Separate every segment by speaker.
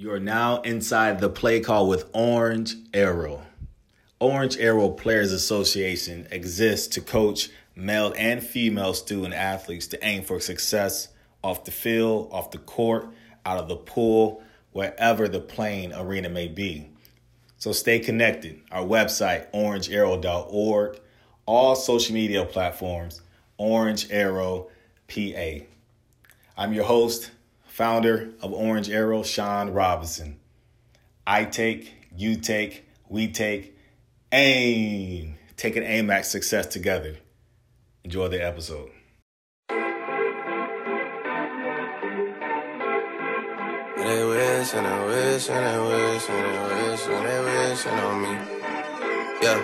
Speaker 1: You are now inside the play call with Orange Arrow. Orange Arrow Players Association exists to coach male and female student athletes to aim for success off the field, off the court, out of the pool, wherever the playing arena may be. So stay connected. Our website, orangearrow.org, all social media platforms, Orange Arrow PA. I'm your host, founder of Orange Arrow, Sean Robinson. I take, you take, we take, aim. Take an aim at success together. Enjoy the episode.
Speaker 2: They wish and they wish and they wish and they wish and they wishing on me. Yeah.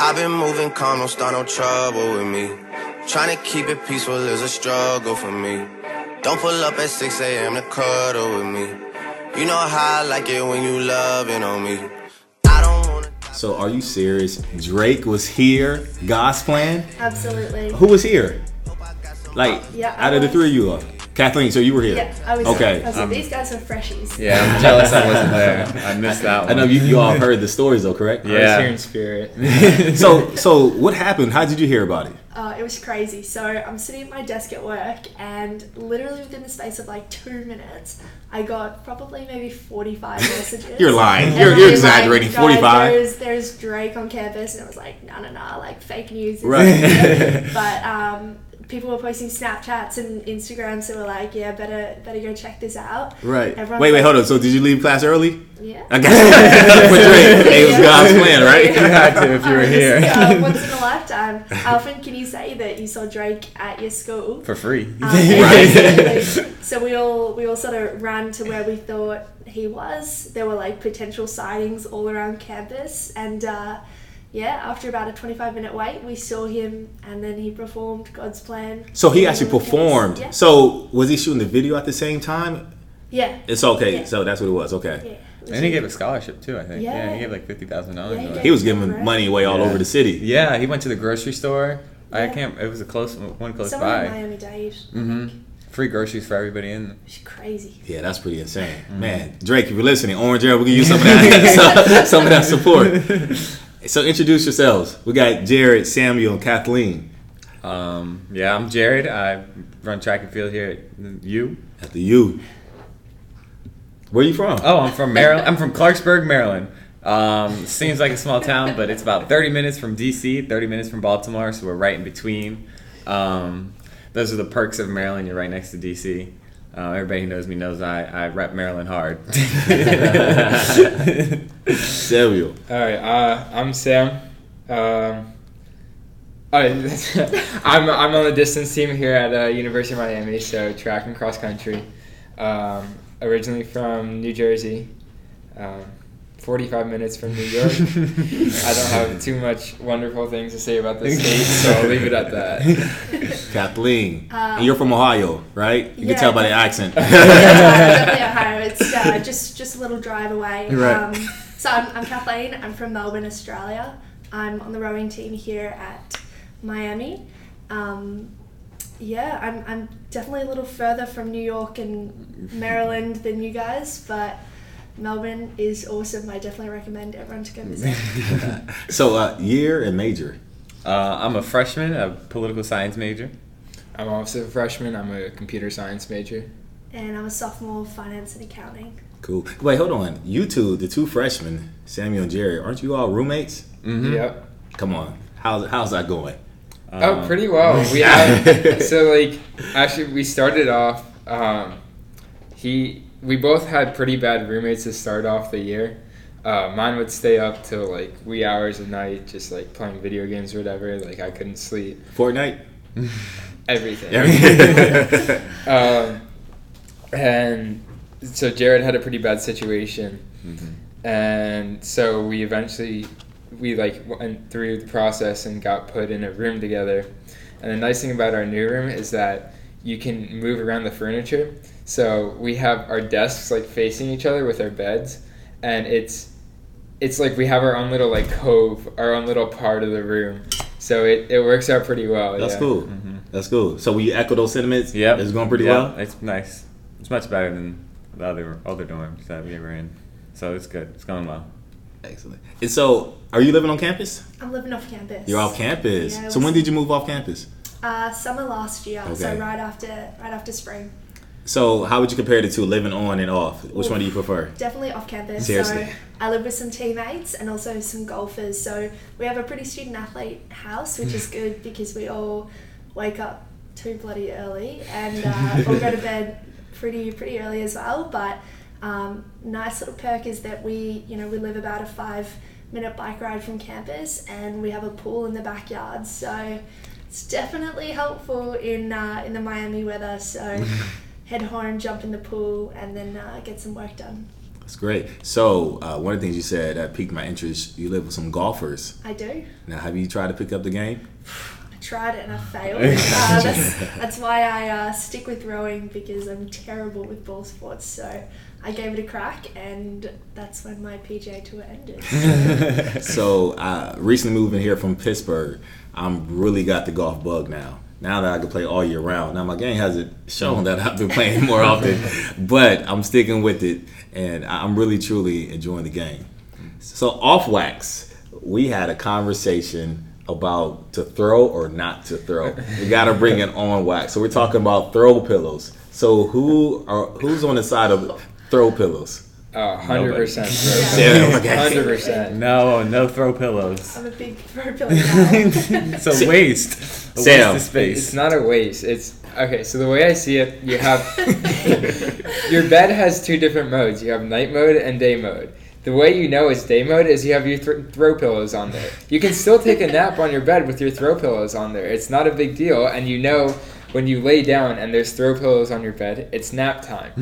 Speaker 2: I've been moving calm, don't start no trouble with me. Trying to keep it peaceful is a struggle for me. Don't pull up at 6 a.m. to cuddle with me. You know how I like it when you loving on me. I don't wanna.
Speaker 1: So, are you serious? Drake was here, God's plan?
Speaker 3: Absolutely.
Speaker 1: Who was here? Like,
Speaker 3: Yeah,
Speaker 1: out of the three of you, uh, Kathleen, so you were here.
Speaker 3: Yeah, I was.
Speaker 1: Okay.
Speaker 3: I was like, these guys are freshies.
Speaker 4: Yeah, I'm jealous I wasn't there. I missed that
Speaker 1: I know you, you all heard the stories though, correct?
Speaker 4: Yeah.
Speaker 5: I was here in spirit.
Speaker 1: So, so what happened? How did you hear about it?
Speaker 3: Uh, it was crazy. So I'm sitting at my desk at work, and literally within the space of like two minutes, I got probably maybe 45 messages.
Speaker 1: You're lying.
Speaker 3: And
Speaker 1: You're, you're exaggerating.
Speaker 3: Like,
Speaker 1: 45.
Speaker 3: There's, there's Drake on campus, and it was like, no, no, no, like fake news.
Speaker 1: Right.
Speaker 3: but um, people were posting Snapchats and Instagrams, so we're like, yeah, better, better go check this out.
Speaker 1: Right.
Speaker 3: Everyone's
Speaker 1: Wait, wait,
Speaker 3: like-
Speaker 1: hold on. So, did you leave class early?
Speaker 3: Yeah.
Speaker 1: I guess for Drake. It was God's plan, right?
Speaker 4: You had to if you were here.
Speaker 3: uh, once in a lifetime. How often can you say that you saw Drake at your school?
Speaker 4: For free.
Speaker 3: Um, exactly. so we all we all sort of ran to where we thought he was. There were like potential sightings all around campus, and uh, yeah, after about a twenty five minute wait, we saw him, and then he performed God's plan.
Speaker 1: So he actually performed.
Speaker 3: Yeah.
Speaker 1: So was he shooting the video at the same time?
Speaker 3: yeah.
Speaker 1: It's okay.
Speaker 3: Yeah.
Speaker 1: So that's what it was. Okay.
Speaker 3: Yeah.
Speaker 4: And he gave a scholarship too, I think. Yeah,
Speaker 3: Yeah.
Speaker 4: he gave like fifty thousand
Speaker 3: Yeah,
Speaker 4: dollars.
Speaker 3: he
Speaker 1: He was giving
Speaker 3: Right.
Speaker 1: money away all
Speaker 4: Yeah.
Speaker 1: over the city.
Speaker 4: Yeah, he went to the grocery store. I can't. It was a close one close
Speaker 3: Someone in
Speaker 4: by.
Speaker 3: Miami Dade.
Speaker 4: hmm Free groceries for everybody in.
Speaker 3: She's crazy.
Speaker 1: Yeah, that's pretty insane, man. Drake, if you're listening, Orange Arrow, we can use some of that, some of that support. So introduce yourselves. We got Jared, Samuel, and Kathleen
Speaker 4: Um, yeah, I'm Jared. I run track and field here at U.
Speaker 1: at the U. Where are you from?
Speaker 4: Oh, I'm from Maryland. I'm from Clarksburg, Maryland. Um, seems like a small town, but it's about 30 minutes from DC, 30 minutes from Baltimore, so we're right in between. Um, those are the perks of Maryland. You're right next to DC. Uh, everybody who knows me knows I, I rep Maryland hard.
Speaker 1: Samuel.
Speaker 5: All right, uh, I'm Sam. Um, all right, I'm, I'm on the distance team here at uh, University of Miami, so track and cross country. Um, originally from New Jersey, um, 45 minutes from New York. I don't have too much wonderful things to say about the state, so I'll leave it at that.
Speaker 1: Kathleen. And you're from Ohio, right? You can tell by the
Speaker 3: definitely.
Speaker 1: accent.
Speaker 3: yeah, definitely Ohio. It's uh, just just a little drive away.
Speaker 1: Right.
Speaker 3: Um, so I'm, I'm Kathleen. I'm from Melbourne, Australia. I'm on the rowing team here at Miami. Um, yeah, I'm, I'm definitely a little further from New York and Maryland than you guys, but Melbourne is awesome. I definitely recommend everyone to go visit.
Speaker 1: so uh, year and major.
Speaker 4: uh, I'm a freshman, a political science major.
Speaker 5: I'm also a freshman. I'm a computer science major.
Speaker 3: and I'm a sophomore, finance and accounting.
Speaker 1: Cool. Wait, hold on. You two, the two freshmen, Samuel and Jerry, aren't you all roommates?
Speaker 4: Mm-hmm.
Speaker 5: Yep.
Speaker 1: Come on. How's how's that going?
Speaker 5: Oh, pretty well. We have so like actually we started off. Um, he we both had pretty bad roommates to start off the year. Uh, mine would stay up till like wee hours of night, just like playing video games or whatever. Like I couldn't sleep.
Speaker 1: Fortnite?
Speaker 5: Everything. Um, and so Jared had a pretty bad situation, and so we eventually we like went through the process and got put in a room together. And the nice thing about our new room is that you can move around the furniture. So we have our desks like facing each other with our beds, and it's it's like we have our own little like cove, our own little part of the room. So it, it works out pretty well.
Speaker 1: That's
Speaker 5: yeah.
Speaker 1: cool.
Speaker 4: Mhm.
Speaker 1: That's cool. So will you echo those sentiments?
Speaker 4: Yeah,
Speaker 1: It's going pretty
Speaker 4: Yep,
Speaker 1: well?
Speaker 4: It's nice. it's much better than the other other dorms that we were in. So it's good. It's going well.
Speaker 1: Excellent. And so, are you living on campus?
Speaker 3: I'm living off campus.
Speaker 1: You're off campus.
Speaker 3: Yeah,
Speaker 1: so
Speaker 3: was-
Speaker 1: when did you move off campus?
Speaker 3: Uh, summer last year, so right after right after spring.
Speaker 1: So how would you compare the two, living on and off? Which one do you prefer?
Speaker 3: Definitely off campus.
Speaker 1: Seriously.
Speaker 3: So I live with some teammates and also some golfers. So we have a pretty student athlete house, which is good because we all wake up too bloody early and uh, all go to bed pretty pretty early as well. But um, nice little perk is that we you know we live about a five minute bike ride from campus and we have a pool in the backyard. So it's definitely helpful in uh, in the Miami weather. So. Head home, jump in the pool, and then uh, get some work done.
Speaker 1: That's great. So uh, one of the things you said that piqued my interest. You live with some golfers.
Speaker 3: I do.
Speaker 1: Now, have you tried to pick up the game?
Speaker 3: I tried it and I failed. uh, that's, that's why I uh, stick with rowing because I'm terrible with ball sports. So I gave it a crack, and that's when my PGA tour ended.
Speaker 1: so uh, recently moving here from Pittsburgh, I'm really got the golf bug now. Now that I can play all year round. Now my game hasn't shown that I've been playing more often, but I'm sticking with it, and I'm really truly enjoying the game. So off wax, we had a conversation about to throw or not to throw. We got to bring it on wax. So we're talking about throw pillows. So who are who's on the side of throw pillows?
Speaker 5: Oh, 100%
Speaker 1: Yeah, okay.
Speaker 5: 100%.
Speaker 4: No, no throw pillows.
Speaker 3: I'm a big throw pillow guy.
Speaker 4: it's a waste. A
Speaker 1: Sam.
Speaker 4: waste of space.
Speaker 5: It's not a waste. It's okay. So the way I see it, you have your bed has two different modes. You have night mode and day mode. The way you know it's day mode is you have your th- throw pillows on there. You can still take a nap on your bed with your throw pillows on there. It's not a big deal, and you know when you lay down and there's throw pillows on your bed, it's nap time.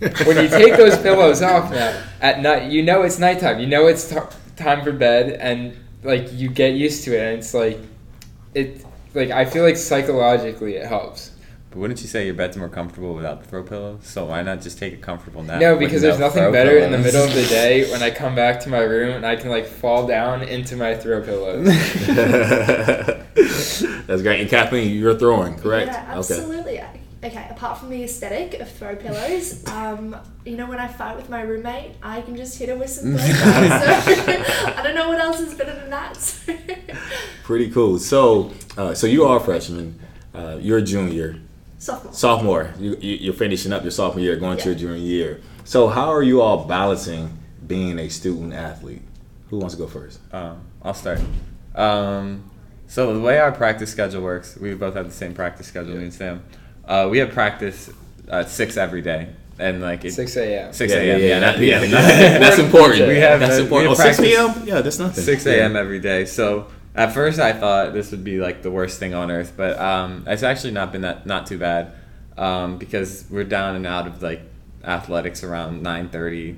Speaker 5: when you take those pillows off now at night, you know it's nighttime. You know it's t- time for bed, and like you get used to it, and it's like it. Like I feel like psychologically it helps.
Speaker 4: But wouldn't you say your bed's more comfortable without the throw pillows? So why not just take a comfortable nap?
Speaker 5: No, because there's
Speaker 4: no
Speaker 5: nothing
Speaker 4: throw
Speaker 5: better in the middle of the day when I come back to my room and I can like fall down into my throw pillows.
Speaker 1: That's great. And Kathleen, you're throwing, correct?
Speaker 3: Yeah, absolutely. Okay, apart from the aesthetic of throw pillows, um, you know, when I fight with my roommate, I can just hit her with some throw pillows. So I don't know what else is better than that. so.
Speaker 1: Pretty cool. So, uh, so you are a freshman. Uh, you're a junior,
Speaker 3: Sophomore.
Speaker 1: sophomore. You, you you're finishing up your sophomore year, going to your junior year. So, how are you all balancing being a student athlete? Who wants to go first?
Speaker 4: Um, I'll start. Um, so the way our practice schedule works, we both have the same practice schedule, me and Sam. Uh, we have practice at six every day, and like it,
Speaker 5: 6 a.m.
Speaker 4: 6 a.m.
Speaker 1: yeah, yeah,
Speaker 4: not
Speaker 1: that- yeah, that's important.
Speaker 4: We have,
Speaker 1: that's
Speaker 4: uh,
Speaker 1: important.
Speaker 4: we
Speaker 1: Oh,
Speaker 4: have
Speaker 1: 6 p.m. Yeah, that's nothing.
Speaker 4: 6 a.m. every day. So at first I thought this would be like the worst thing on earth, but um, it's actually not been that not too bad um, because we're down and out of like athletics around 9:30.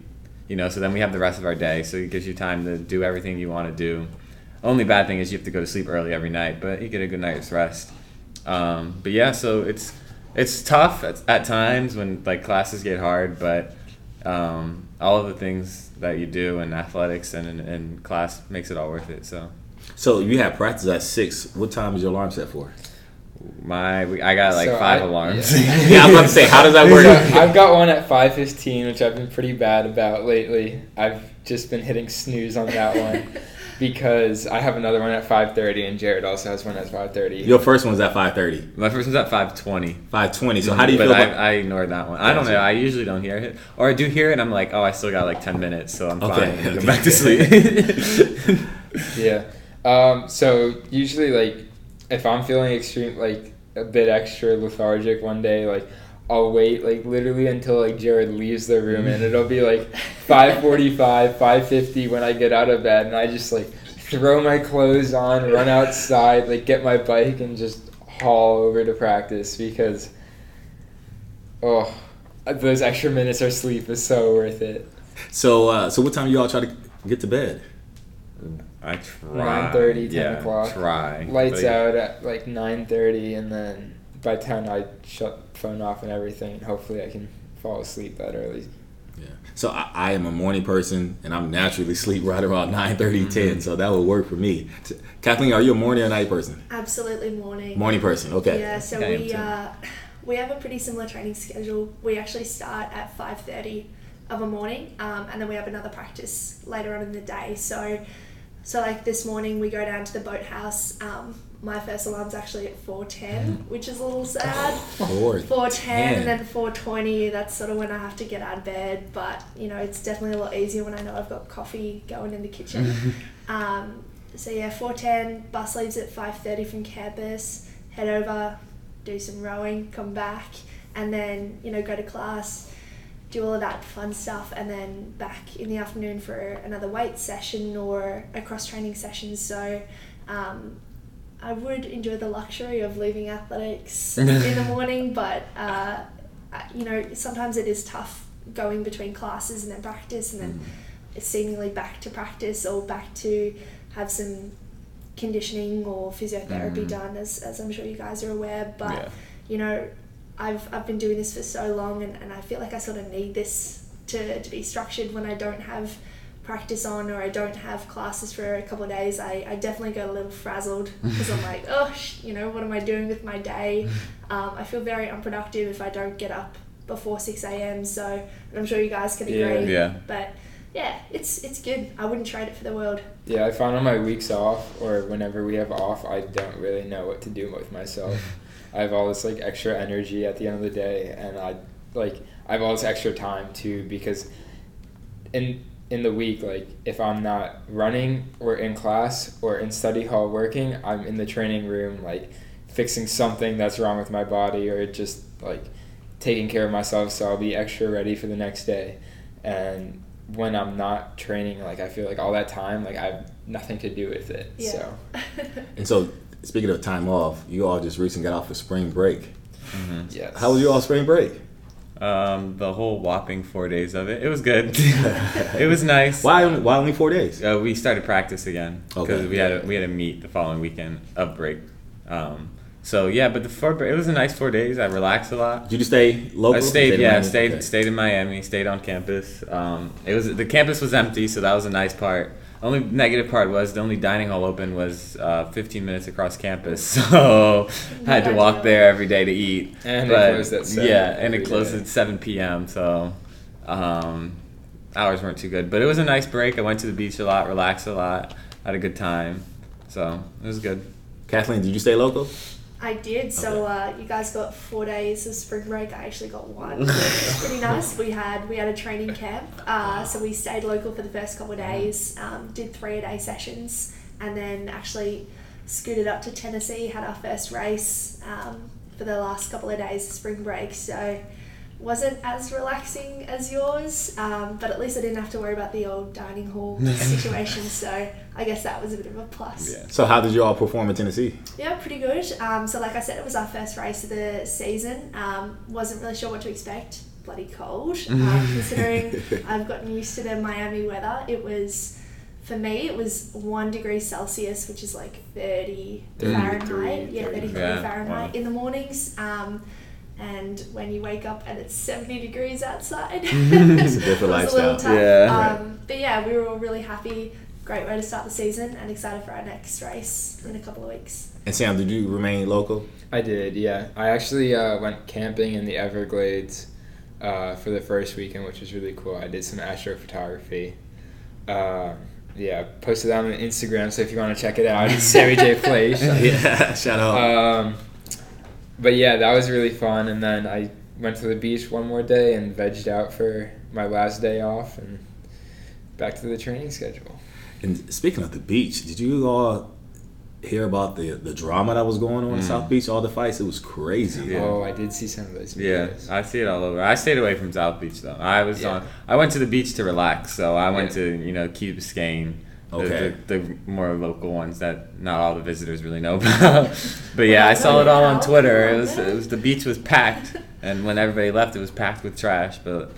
Speaker 4: You know, so then we have the rest of our day, so it gives you time to do everything you want to do. Only bad thing is you have to go to sleep early every night, but you get a good night's rest. Um, but yeah, so it's it's tough at, at times when like classes get hard, but um, all of the things that you do in athletics and in, in class makes it all worth it. So
Speaker 1: So you have practice at six. What time is your alarm set for?
Speaker 4: my I got like
Speaker 5: So
Speaker 4: five
Speaker 5: I-
Speaker 4: alarms.
Speaker 1: yeah, I'm about to say, how does that work?
Speaker 5: So I've got one at 5:15, which I've been pretty bad about lately. I've just been hitting snooze on that one because I have another one at 5:30, and Jared also has one at 5:30.
Speaker 1: Your first one's at 5:30,
Speaker 4: my first one's at five twenty.
Speaker 1: 5:20. So how do you
Speaker 4: but
Speaker 1: feel
Speaker 4: I,
Speaker 1: about?
Speaker 4: I ignored that one. I don't know. I usually don't hear it, or I do hear it. and I'm like, oh, I still got like ten minutes, so I'm
Speaker 1: Okay,
Speaker 4: fine. Go
Speaker 1: okay.
Speaker 4: back to sleep.
Speaker 5: Yeah. Um, so usually, like, if I'm feeling extreme, like a bit extra lethargic one day, like I'll wait like literally until like Jared leaves the room, and it'll be like 5:45, 5:50 when I get out of bed, and I just like throw my clothes on, run outside, like get my bike, and just haul over to practice because, oh, those extra minutes of sleep is so worth it.
Speaker 1: So, uh, so what time you all try to get to bed?
Speaker 4: I try.
Speaker 5: 9:30, 10
Speaker 4: yeah,
Speaker 5: o'clock.
Speaker 4: Try.
Speaker 5: lights
Speaker 4: But-
Speaker 5: out at like 9.30 and then by 10 i shut phone off and everything and hopefully i can fall asleep that early
Speaker 1: Yeah. So I, I am a morning person, and I'm naturally sleep right around 9:30, 10. So that would work for me. T- Kathleen, are you a morning or night person?
Speaker 3: Absolutely morning.
Speaker 1: Morning person. Okay.
Speaker 3: Yeah, so
Speaker 4: Yeah, I am
Speaker 3: we uh, we have a pretty similar training schedule. We actually start at five thirty of a morning, um, and then we have another practice later on in the day. So, so like this morning we go down to the boathouse. Um, my first alarm's actually at four ten, which is a little sad.
Speaker 1: Four
Speaker 3: Four ten
Speaker 1: ten.
Speaker 3: and then four twenty. That's sort of when I have to get out of bed. But you know, it's definitely a lot easier when I know I've got coffee going in the kitchen. um, so yeah, four ten. Bus leaves at five thirty from campus. Head over, do some rowing, come back, and then you know go to class, do all of that fun stuff, and then back in the afternoon for another weight session or a cross training session. So. Um, I would enjoy the luxury of leaving athletics in the morning, but uh, you know sometimes it is tough going between classes and then practice and then seemingly back to practice or back to have some conditioning or physiotherapy
Speaker 4: Mhm.
Speaker 3: done, as, as I'm sure you guys are aware. But
Speaker 4: Yeah.
Speaker 3: you know, I've I've been doing this for so long, and, and I feel like I sort of need this to, to be structured when I don't have practice on or I don't have classes for a couple of days. I, I definitely get a little frazzled because I'm like, oh, sh- you know, what am I doing with my day? Um, I feel very unproductive if I don't get up before 6 a.m. So and I'm sure you guys can agree.
Speaker 4: Yeah. yeah.
Speaker 3: But yeah, it's it's good. I wouldn't trade it for the world.
Speaker 5: Yeah, I find on my weeks off or whenever we have off, I don't really know what to do with myself. I have all this like extra energy at the end of the day, and I like I have all this extra time too because in in the week, like if I'm not running or in class or in study hall working, I'm in the training room like fixing something that's wrong with my body or just like taking care of myself so I'll be extra ready for the next day. And when I'm not training, like I feel like all that time, like I have nothing to do with it.
Speaker 3: Yeah.
Speaker 5: So
Speaker 1: And so, speaking of time off, you all just recently got off of spring break. Mm-hmm.
Speaker 5: yes.
Speaker 1: How was your all spring break?
Speaker 4: Um, the whole whopping four days of it. It was good. it was nice.
Speaker 1: Why only, why only four days?
Speaker 4: Uh, we started practice again because
Speaker 1: Okay.
Speaker 4: we had a, we had a meet the following weekend of break. Um, so yeah, but the four it was a nice four days. I relaxed a lot.
Speaker 1: Did you stay local?
Speaker 4: I stayed,
Speaker 1: in
Speaker 4: yeah, stayed
Speaker 1: Okay.
Speaker 4: stayed in Miami, stayed on campus. Um, it was the campus was empty, so that was a nice part. Only negative part was the only dining hall open was uh, 15 minutes across campus, so I had to walk there every day to eat.
Speaker 5: And it
Speaker 4: but,
Speaker 5: closed at 7
Speaker 4: yeah, and it closed
Speaker 5: day.
Speaker 4: at 7 p.m. So um, hours weren't too good, but it was a nice break. I went to the beach a lot, relaxed a lot, had a good time, so it was good.
Speaker 1: Kathleen, did you stay local?
Speaker 3: I did. So uh, you guys got four days of spring break. I actually got one. It was pretty nice. We had we had a training camp. Uh, so we stayed local for the first couple of days. Um, did three a day sessions, and then actually scooted up to Tennessee. Had our first race um, for the last couple of days of spring break. So wasn't as relaxing as yours, um, but at least I didn't have to worry about the old dining hall situation. So I guess that was a bit of a plus.
Speaker 4: Yeah.
Speaker 1: So how did you all perform in Tennessee?
Speaker 3: Yeah, pretty good. Um, so, like I said, it was our first race of the season. Um, wasn't really sure what to expect. Bloody cold. Um, considering I've gotten used to the Miami weather, it was for me. It was one degree Celsius, which is like thirty
Speaker 5: 33,
Speaker 3: Fahrenheit. Yeah, thirty three
Speaker 4: Yeah,
Speaker 3: Fahrenheit
Speaker 4: wow.
Speaker 3: in the mornings. And when you wake up and it's 70 degrees outside,
Speaker 1: It's a different
Speaker 3: it was a
Speaker 1: lifestyle.
Speaker 3: little tough.
Speaker 4: Yeah.
Speaker 3: Um, but yeah, we were all really happy. Great way to start the season and excited for our next race in a couple of weeks.
Speaker 1: And Sam, did you remain local?
Speaker 5: I did, yeah. I actually uh, went camping in the Everglades uh, for the first weekend, which was really cool. I did some astrophotography. Uh, yeah, posted that on Instagram, so if you want to check it out, it's Sammy J. Place.
Speaker 1: yeah, shout out.
Speaker 5: Um, but yeah, that was really fun. And then I went to the beach one more day and vegged out for my last day off and back to the training schedule.
Speaker 1: and speaking of the beach, did you all hear about the the drama that was going on in mm. South Beach? All the fights, it was crazy.
Speaker 4: Yeah.
Speaker 5: Oh, I did see some of those
Speaker 4: Yeah. I see it all over. I stayed away from South Beach though. I was
Speaker 5: Yeah.
Speaker 4: on. I went to the beach to relax, so I went
Speaker 5: Yeah.
Speaker 4: to you know Key Biscayne. The-
Speaker 1: Okay.
Speaker 4: The, the, more local ones that not all the visitors really know about. but yeah, I saw it all on Twitter. It was it was the beach was packed, and when everybody left, it was packed with trash. But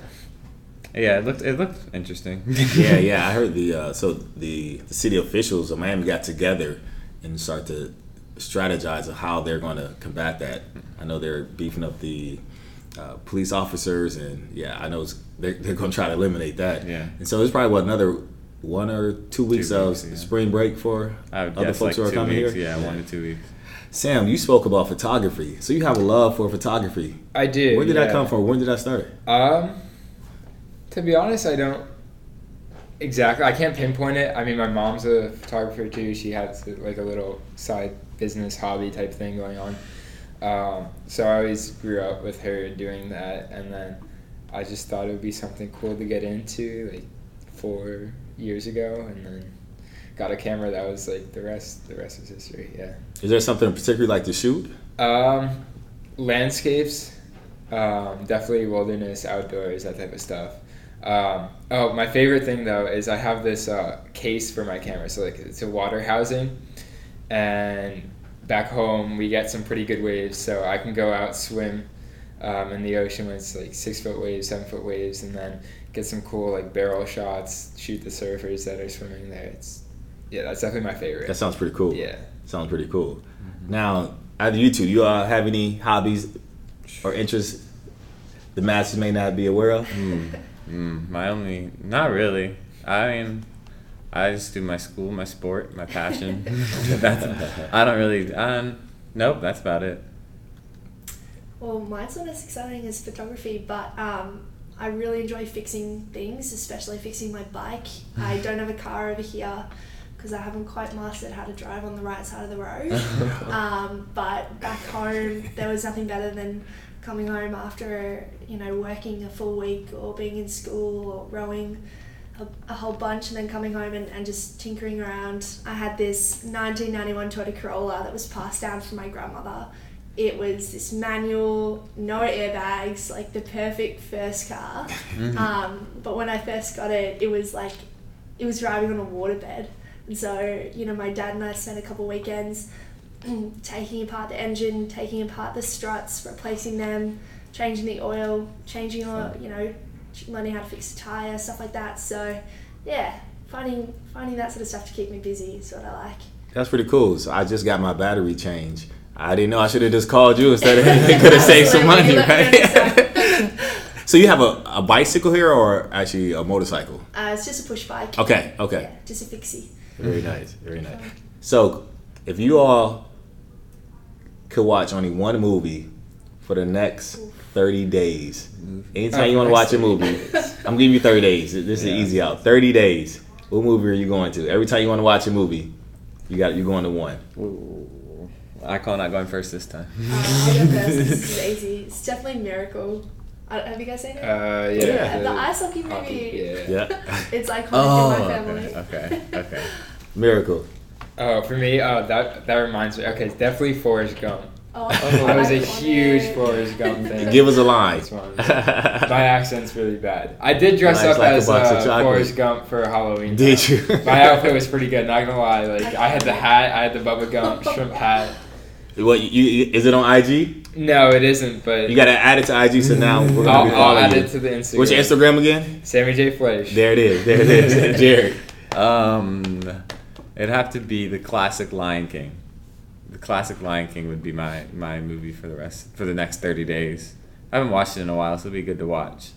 Speaker 4: yeah, it looked it looked interesting.
Speaker 1: yeah, yeah. I heard the uh, so the, the city officials of Miami got together and start to strategize of how they're going to combat that. I know they're beefing up the uh, police officers, and yeah, I know it's, they're, they're going to try to eliminate that.
Speaker 4: Yeah.
Speaker 1: And so it's probably what another one or two weeks of
Speaker 4: weeks, yeah.
Speaker 1: spring break for other
Speaker 4: guess
Speaker 1: folks
Speaker 4: like
Speaker 1: who are coming
Speaker 4: weeks.
Speaker 1: here.
Speaker 4: Yeah, one to two weeks.
Speaker 1: Sam, you spoke about photography, so you have a love for photography.
Speaker 5: I do.
Speaker 1: Where did that come from? When did that start?
Speaker 5: Um, to be honest, I don't exactly. I can't pinpoint it. I mean, my mom's a photographer too. She has like a little side business hobby type thing going on. Um, so I always grew up with her doing that, and then I just thought it would be something cool to get into like four years ago, and then got a camera that was like the rest. The rest is history. Yeah.
Speaker 1: Is there something particularly like to shoot?
Speaker 5: Um, landscapes, um, definitely wilderness, outdoors, that type of stuff. Um, oh, my favorite thing though is I have this uh, case for my camera. So like it's a water housing, and back home we get some pretty good waves, so I can go out swim um, in the ocean when it's like six foot waves, seven foot waves, and then get some cool like barrel shots, shoot the surfers that are swimming there. It's yeah, that's definitely my favorite.
Speaker 1: That sounds pretty cool.
Speaker 5: yeah.
Speaker 1: Sounds pretty cool. Now, out of you two, you all have any hobbies or interests the masses may not be aware of?
Speaker 4: Mm, my only, not really. I mean, I just do my school, my sport, my passion. that's, I don't really. Um, nope, that's about it.
Speaker 3: Well, mine's not as exciting as photography, but um, I really enjoy fixing things, especially fixing my bike. I don't have a car over here because I haven't quite mastered how to drive on the right side of the road. um, but back home, there was nothing better than coming home after you know working a full week or being in school or rowing a, a whole bunch and then coming home and, and just tinkering around. I had this 1991 Toyota Corolla that was passed down from my grandmother. It was this manual, no airbags, like the perfect first car. Um, but when I first got it, it was like it was driving on a waterbed. And so, you know, my dad and I spent a couple weekends taking apart the engine, taking apart the struts, replacing them, changing the oil, changing oil, you know, learning how to fix a tire, stuff like that. So, yeah, finding finding that sort of stuff to keep me busy is what I like.
Speaker 1: That's pretty cool. So I just got my battery changed. I didn't know I should have just called you instead of could have saved some money, right? so you have a, a bicycle here or actually a motorcycle?
Speaker 3: Uh, it's just a push bike.
Speaker 1: Okay, okay.
Speaker 3: Yeah, just a fixie.
Speaker 1: Very nice, very nice. So, if you all could watch only one movie for the next 30 days, anytime you want to watch a movie, I'm giving you 30 days. This is
Speaker 4: Yeah.
Speaker 1: easy out. 30 days. What movie are you going to? Every time you want to watch a movie, you got you're going to one.
Speaker 4: Ooh. I call not going first this time.
Speaker 3: Uh, I'll go first. This is easy. It's definitely Miracle. Uh, have you guys seen it?
Speaker 5: Uh, yeah.
Speaker 3: yeah, the ice hockey movie.
Speaker 5: hockey, yeah.
Speaker 1: Yeah.
Speaker 3: It's iconic
Speaker 4: Oh,
Speaker 3: in my family.
Speaker 4: okay, okay, okay.
Speaker 1: Miracle.
Speaker 5: Oh, for me, uh, that that reminds me. Okay, it's definitely Forrest Gump.
Speaker 3: Oh,
Speaker 5: I was a
Speaker 3: iconic.
Speaker 5: huge Forrest Gump fan.
Speaker 1: Give us a line.
Speaker 5: My accent's really bad. I did dress
Speaker 1: Life's
Speaker 5: up
Speaker 1: like a
Speaker 5: as
Speaker 1: box
Speaker 5: uh. Forrest Gump for Halloween.
Speaker 1: Did
Speaker 5: though.
Speaker 1: you?
Speaker 5: My outfit was pretty good. Not gonna lie. Like I had the hat, I had the Bubba Gump shrimp hat.
Speaker 1: What you, you is it on IG?
Speaker 5: No, it isn't. But
Speaker 1: You got to add it to IG. So now we're gonna
Speaker 5: I'll,
Speaker 1: be
Speaker 5: I'll add
Speaker 1: you.
Speaker 5: it to the Instagram.
Speaker 1: What's your Instagram again?
Speaker 5: Sammy J Flesh.
Speaker 1: There it is. There it is. Jared.
Speaker 4: Um, it'd have to be the classic Lion King. The classic Lion King would be my my movie for the rest for the next thirty days. I haven't watched it in a while, so it'd be good to watch.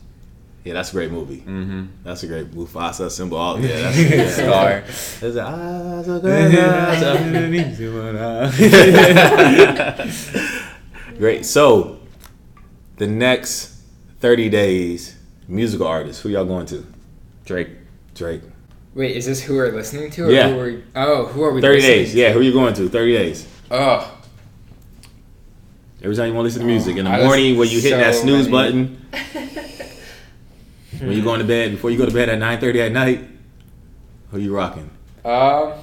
Speaker 1: Yeah, that's a great movie.
Speaker 4: Mm-hmm.
Speaker 1: That's a great Mufasa symbol. All yeah, that's yeah.
Speaker 4: Scar.
Speaker 1: There's a, ah, so good, ah, Great. So, the next 30 days, musical artists, who y'all going to?
Speaker 4: Drake.
Speaker 1: Drake.
Speaker 5: Wait, is this who we're listening to? Or
Speaker 1: Yeah.
Speaker 5: Who are, oh, who are we?
Speaker 1: 30
Speaker 5: listening
Speaker 1: days.
Speaker 5: to?
Speaker 1: Yeah, who are you going to? 30 days.
Speaker 5: Oh,
Speaker 1: Every time you want to listen to music. In the
Speaker 5: I
Speaker 1: morning, when you hit that snooze
Speaker 5: many.
Speaker 1: button, when you going to bed, before you go to bed at 9.30 at night, who you rocking?
Speaker 5: Um,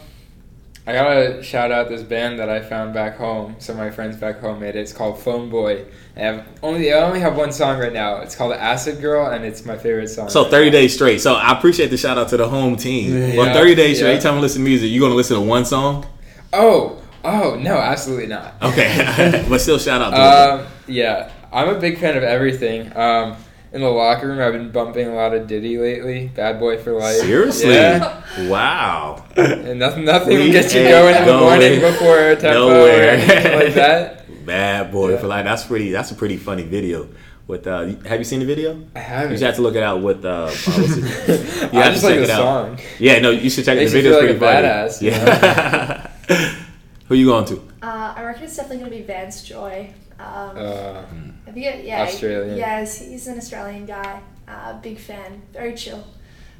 Speaker 5: I gotta shout out this band that I found back home. Some of my friends back home made it. It's called Phone Boy. I have only I only have one song right now. It's called Acid Girl, and it's my favorite song.
Speaker 1: So
Speaker 5: right
Speaker 1: 30 days straight. So I appreciate the shout out to the home team. Well, 30 days straight,
Speaker 5: yeah.
Speaker 1: every time I listen to music, you going to listen to one song?
Speaker 5: Oh, oh no, absolutely not.
Speaker 1: Okay. but still shout out to.
Speaker 5: Um, yeah, I'm a big fan of everything. Um, in the locker room, I've been bumping a lot of Diddy lately. Bad Boy for Life.
Speaker 1: Seriously?
Speaker 5: Yeah.
Speaker 1: Wow.
Speaker 5: And nothing, nothing
Speaker 1: We
Speaker 5: will get you going in the
Speaker 1: going
Speaker 5: morning before a tempo or
Speaker 1: nowhere.
Speaker 5: anything like that.
Speaker 1: Bad boy
Speaker 5: Yeah.
Speaker 1: for life. That's pretty. That's a pretty funny video. With uh, have you seen the video?
Speaker 5: I haven't.
Speaker 1: just have to look it out with uh, what's it? You
Speaker 5: I
Speaker 1: have
Speaker 5: just
Speaker 1: to
Speaker 5: like
Speaker 1: check
Speaker 5: the
Speaker 1: it out.
Speaker 5: song.
Speaker 1: Yeah, no, you should check
Speaker 5: Makes
Speaker 1: the
Speaker 5: you
Speaker 1: video.
Speaker 5: feel
Speaker 1: It's
Speaker 5: like
Speaker 1: pretty
Speaker 5: a
Speaker 1: funny.
Speaker 5: badass, you
Speaker 1: Yeah. Who you going to?
Speaker 3: Uh, I reckon it's definitely going to be Vance Joy. Um,
Speaker 5: Uh,
Speaker 3: I think it, yeah,
Speaker 5: Australian.
Speaker 3: Yes, he's an Australian guy. Uh, big fan, very chill.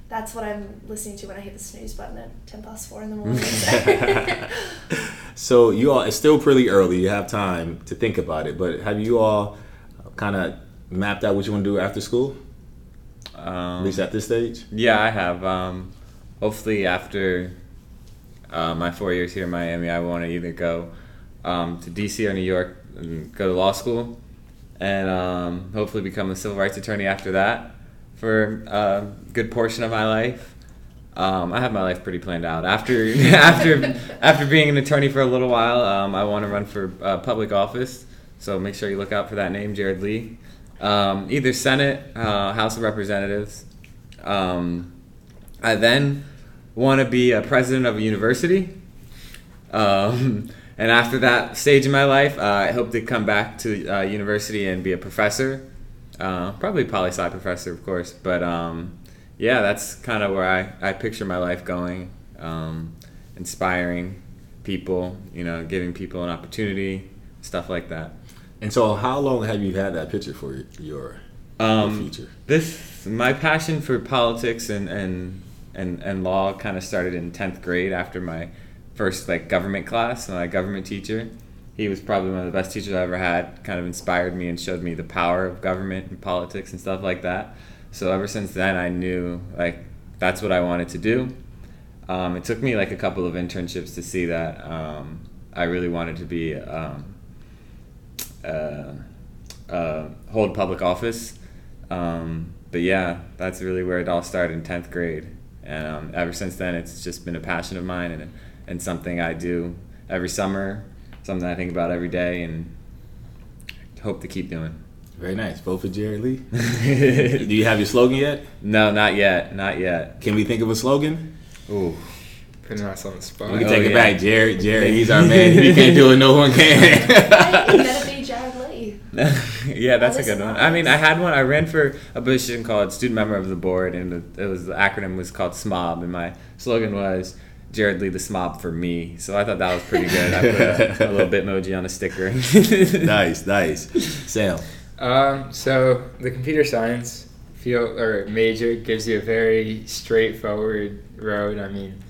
Speaker 3: That's what I'm listening to when I hit the snooze button at ten past four in the morning. so.
Speaker 1: So you all, it's still pretty early. You have time to think about it. But have you all kind of mapped out what you want to do after school?
Speaker 4: Um,
Speaker 1: At least at this stage.
Speaker 4: Yeah, I have. Um, hopefully, after uh, my four years here in Miami, I want to either go um, to DC or New York and go to law school, and um, hopefully become a civil rights attorney after that for a good portion of my life. Um, I have my life pretty planned out. After after after being an attorney for a little while, um, I want to run for uh, public office. So make sure you look out for that name, Jared Lee. Um, either Senate, uh, House of Representatives. Um, I then want to be a president of a university. And after that stage in my life, uh, I hope to come back to uh, university and be a professor. Uh, probably poli sci professor, of course. But um, yeah, that's kind of where I, I picture my life going. Um, inspiring people, you know, giving people an opportunity, stuff like that.
Speaker 1: And so, how long have you had that picture for your your
Speaker 4: Um,
Speaker 1: future?
Speaker 4: This my passion for politics and and and, and law kind of started in tenth grade after my first like government class. and My government teacher, he was probably one of the best teachers I ever had. Kind of inspired me and showed me the power of government and politics and stuff like that. So ever since then, I knew like that's what I wanted to do. Um, it took me like a couple of internships to see that um, I really wanted to be um, uh, uh, hold public office. Um, but yeah, that's really where it all started in tenth grade, and um, ever since then, it's just been a passion of mine and and something I do every summer, something I think about every day, and hope to keep doing.
Speaker 1: Very nice. Vote for Jared Lee. do you have your slogan yet?
Speaker 4: No, not yet, not yet.
Speaker 1: Can we think of a slogan?
Speaker 4: Ooh.
Speaker 5: putting us on the spot.
Speaker 1: We can
Speaker 4: Oh,
Speaker 1: take it
Speaker 4: yeah.
Speaker 1: back, Jared. Jared, he's our man. If he can't do it, no one can.
Speaker 3: Hey, you better be Jared Lee.
Speaker 4: yeah, that's a
Speaker 3: Oh,
Speaker 4: good one. I mean, I had one. I ran for a position called student member of the board, and it was the acronym was called SMOB, and my slogan was Jared Lee the SMOB for me. So I thought that was pretty good. I put a, a little Bitmoji on a sticker.
Speaker 1: nice, nice. Sam.
Speaker 5: Um, so the computer science field or major gives you a very straightforward road. I mean,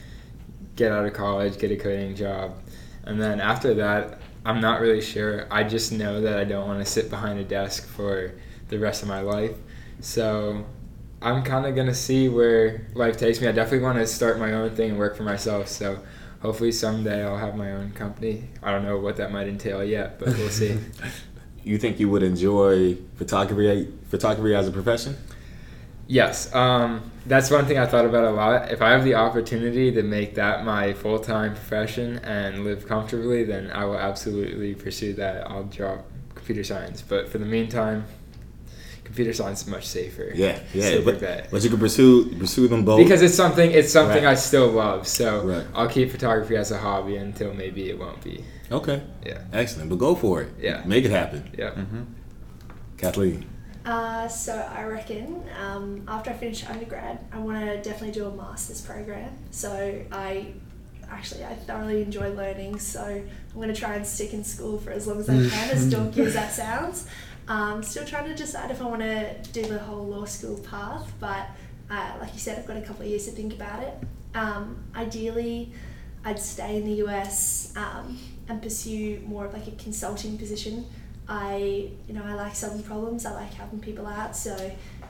Speaker 5: get out of college, get a coding job, and then after that, I'm not really sure. I just know that I don't want to sit behind a desk for the rest of my life. So I'm kind of gonna see where life takes me. I definitely want to start my own thing and work for myself. So hopefully someday I'll have my own company. I don't know what that might entail yet, but we'll see.
Speaker 1: You think you would enjoy photography photography as a profession?
Speaker 5: Yes, um, that's one thing I thought about a lot. If I have the opportunity to make that my full time profession and live comfortably, then I will absolutely pursue that. I'll drop computer science, but for the meantime, computer science is much safer.
Speaker 1: Yeah, yeah.
Speaker 5: Safer
Speaker 1: But,
Speaker 5: bet.
Speaker 1: but you can pursue pursue them both.
Speaker 5: Because it's something, it's something
Speaker 1: Right.
Speaker 5: I still love. So
Speaker 1: Right.
Speaker 5: I'll keep photography as a hobby until maybe it won't be.
Speaker 1: okay,
Speaker 5: Yeah,
Speaker 1: excellent. But go for it.
Speaker 5: Yeah.
Speaker 1: make it happen.
Speaker 5: yeah.
Speaker 4: hmm
Speaker 1: Kathleen.
Speaker 3: Uh, so I reckon um, after I finish undergrad, I want to definitely do a master's program. So I actually I thoroughly enjoy learning. So I'm going to try and stick in school for as long as I can, as dorky as that sounds. Um, still trying to decide if I want to do the whole law school path, but uh, like you said, I've got a couple of years to think about it. Um, ideally, I'd stay in the US um, and pursue more of like a consulting position. I, you know, I like solving problems. I like helping people out. So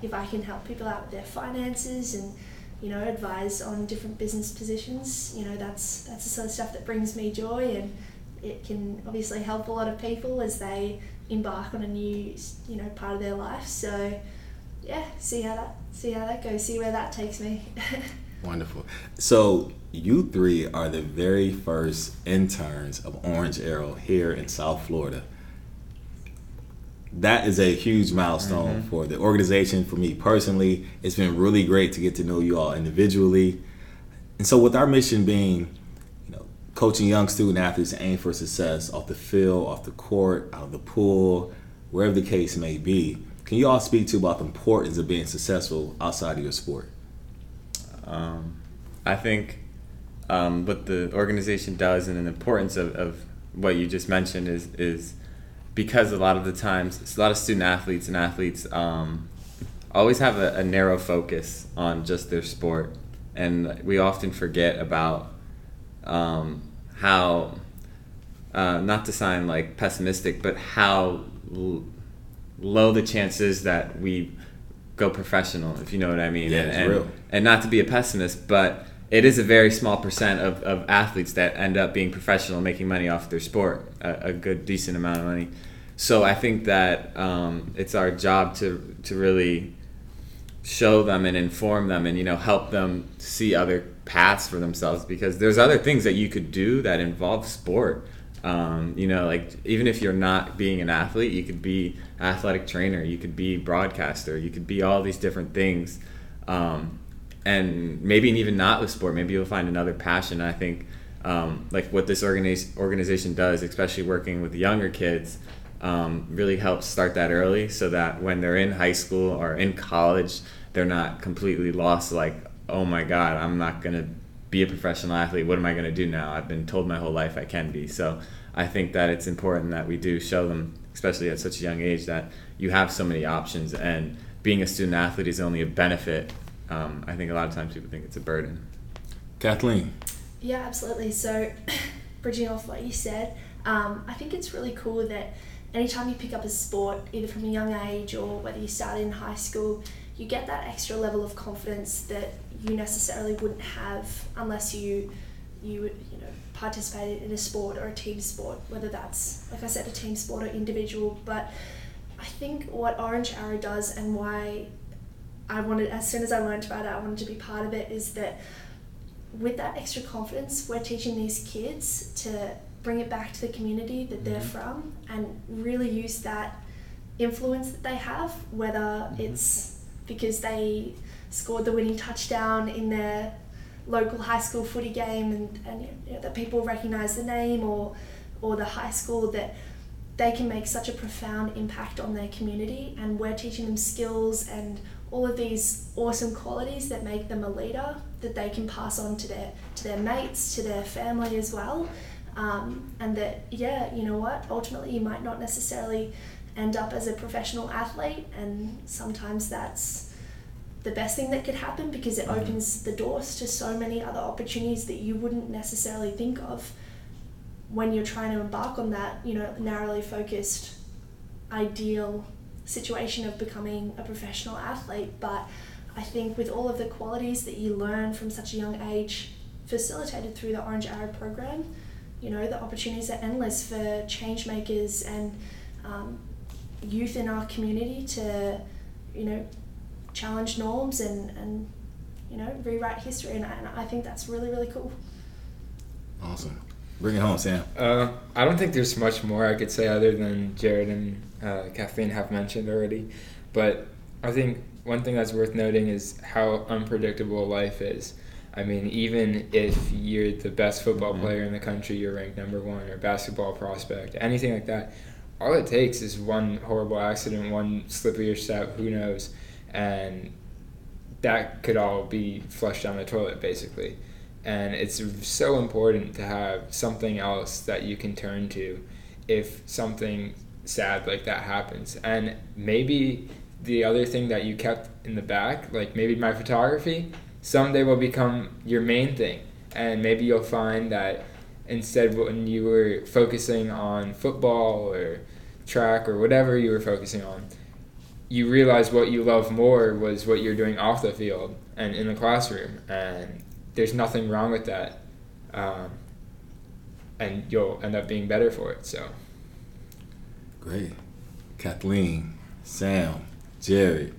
Speaker 3: if I can help people out with their finances and, you know, advise on different business positions, you know, that's that's the sort of stuff that brings me joy, and it can obviously help a lot of people as they embark on a new, you know, part of their life. So yeah, see how that see how that goes. See where that takes me.
Speaker 1: Wonderful. So you three are the very first interns of Orange Arrow here in South Florida. That is a huge milestone mm-hmm. for the organization, for me personally. It's been really great to get to know you all individually. And so with our mission being, you know, coaching young student athletes to aim for success off the field, off the court, out of the pool, wherever the case may be, can you all speak to about the importance of being successful outside of your sport?
Speaker 4: Um, I think um, what the organization does and the importance of, of what you just mentioned is is because a lot of the times a lot of student athletes and athletes um, always have a, a narrow focus on just their sport, and we often forget about um, how uh, not to sound like pessimistic, but how l- low the chances that we go professional, if you know what I mean.
Speaker 1: Yeah,
Speaker 4: and,
Speaker 1: it's
Speaker 4: and,
Speaker 1: real.
Speaker 4: and not to be a pessimist, but it is a very small percent of, of athletes that end up being professional, making money off their sport, a, a good, decent amount of money. So I think that um, it's our job to, to really show them and inform them and you know help them see other paths for themselves because there's other things that you could do that involve sport. Um, you know like even if you're not being an athlete you could be athletic trainer you could be broadcaster you could be all these different things. Um, and maybe even not with sport maybe you'll find another passion. I think um, like what this organiz- organization does especially working with younger kids um, really helps start that early so that when they're in high school or in college they're not completely lost like oh my god i'm not going to be a professional athlete. What am i going to do now? I've been told my whole life i can be. So i think that it's important that we do show them especially at such a young age that you have so many options and being a student athlete is only a benefit. Um, i think a lot of times people think it's a burden.
Speaker 1: Kathleen.
Speaker 3: Yeah, absolutely. So, bridging off what you said, um, I think it's really cool that anytime you pick up a sport, either from a young age or whether you start in high school, you get that extra level of confidence that you necessarily wouldn't have unless you you you know participated in a sport or a team sport, whether that's like I said a team sport or individual. But I think what Orange Arrow does and why I wanted as soon as I learned about it, I wanted to be part of it is that with that extra confidence, we're teaching these kids to bring it back to the community that they're mm-hmm. from and really use that influence that they have, whether mm-hmm. it's because they scored the winning touchdown in their local high school footy game and, and you know, that people recognize the name or or the high school that they can make such a profound impact on their community and we're teaching them skills and all of these awesome qualities that make them a leader that they can pass on to their to their mates to their family as well um, and that yeah you know what? Ultimately you might not necessarily end up as a professional athlete and sometimes that's the best thing that could happen because it opens the doors to so many other opportunities that you wouldn't necessarily think of when you're trying to embark on that you know narrowly focused ideal situation of becoming a professional athlete. But i think with all of the qualities that you learn from such a young age facilitated through the orange arrow program you know the opportunities are endless for change makers and um, youth in our community to you know challenge norms and, and you know rewrite history and I, and I think that's really really cool
Speaker 1: Awesome. Bring it home, Sam.
Speaker 5: Uh, I don't think there's much more I could say other than Jared and uh, Kathleen have mentioned already. But I think one thing that's worth noting is how unpredictable life is. I mean, even if you're the best football mm-hmm. player in the country, you're ranked number one, or basketball prospect, anything like that, all it takes is one horrible accident, one slip of your step, who knows, and that could all be flushed down the toilet, basically. And it's so important to have something else that you can turn to if something sad like that happens. And maybe the other thing that you kept in the back like maybe my photography someday will become your main thing and maybe you'll find that instead when you were focusing on football or track or whatever you were focusing on you realize what you love more was what you're doing off the field and in the classroom and there's nothing wrong with that um, and you'll end up being better for it so
Speaker 1: Great. Kathleen, Sam, Jared,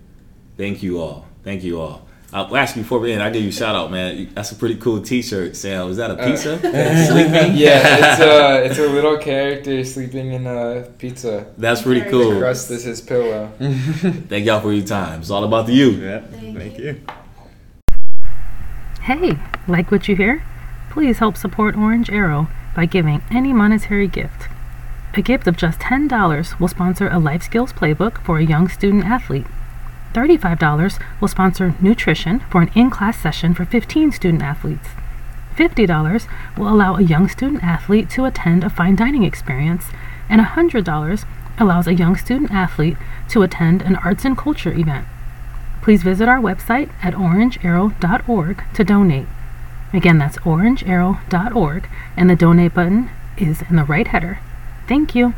Speaker 1: thank you all. Thank you all. Uh, well, actually, before we end, I give you a shout out, man. That's a pretty cool T-shirt, Sam. Is that a pizza? Sleeping?
Speaker 5: yeah it's a it's a little character sleeping in a pizza
Speaker 1: That's pretty
Speaker 3: Very
Speaker 1: cool.
Speaker 5: crust is his pillow
Speaker 1: Thank y'all for your time. It's all about the you.
Speaker 4: yeah
Speaker 3: Thank
Speaker 4: thank
Speaker 3: you.
Speaker 4: you.
Speaker 6: Hey, like what you hear? Please help support Orange Arrow by giving any monetary gift. A gift of just $10 will sponsor a life skills playbook for a young student athlete. $35 will sponsor nutrition for an in class session for 15 student athletes. $50 will allow a young student athlete to attend a fine dining experience, and $100 allows a young student athlete to attend an arts and culture event. Please visit our website at orangearrow.org to donate. Again, that's orangearrow.org, and the donate button is in the right header. Thank you.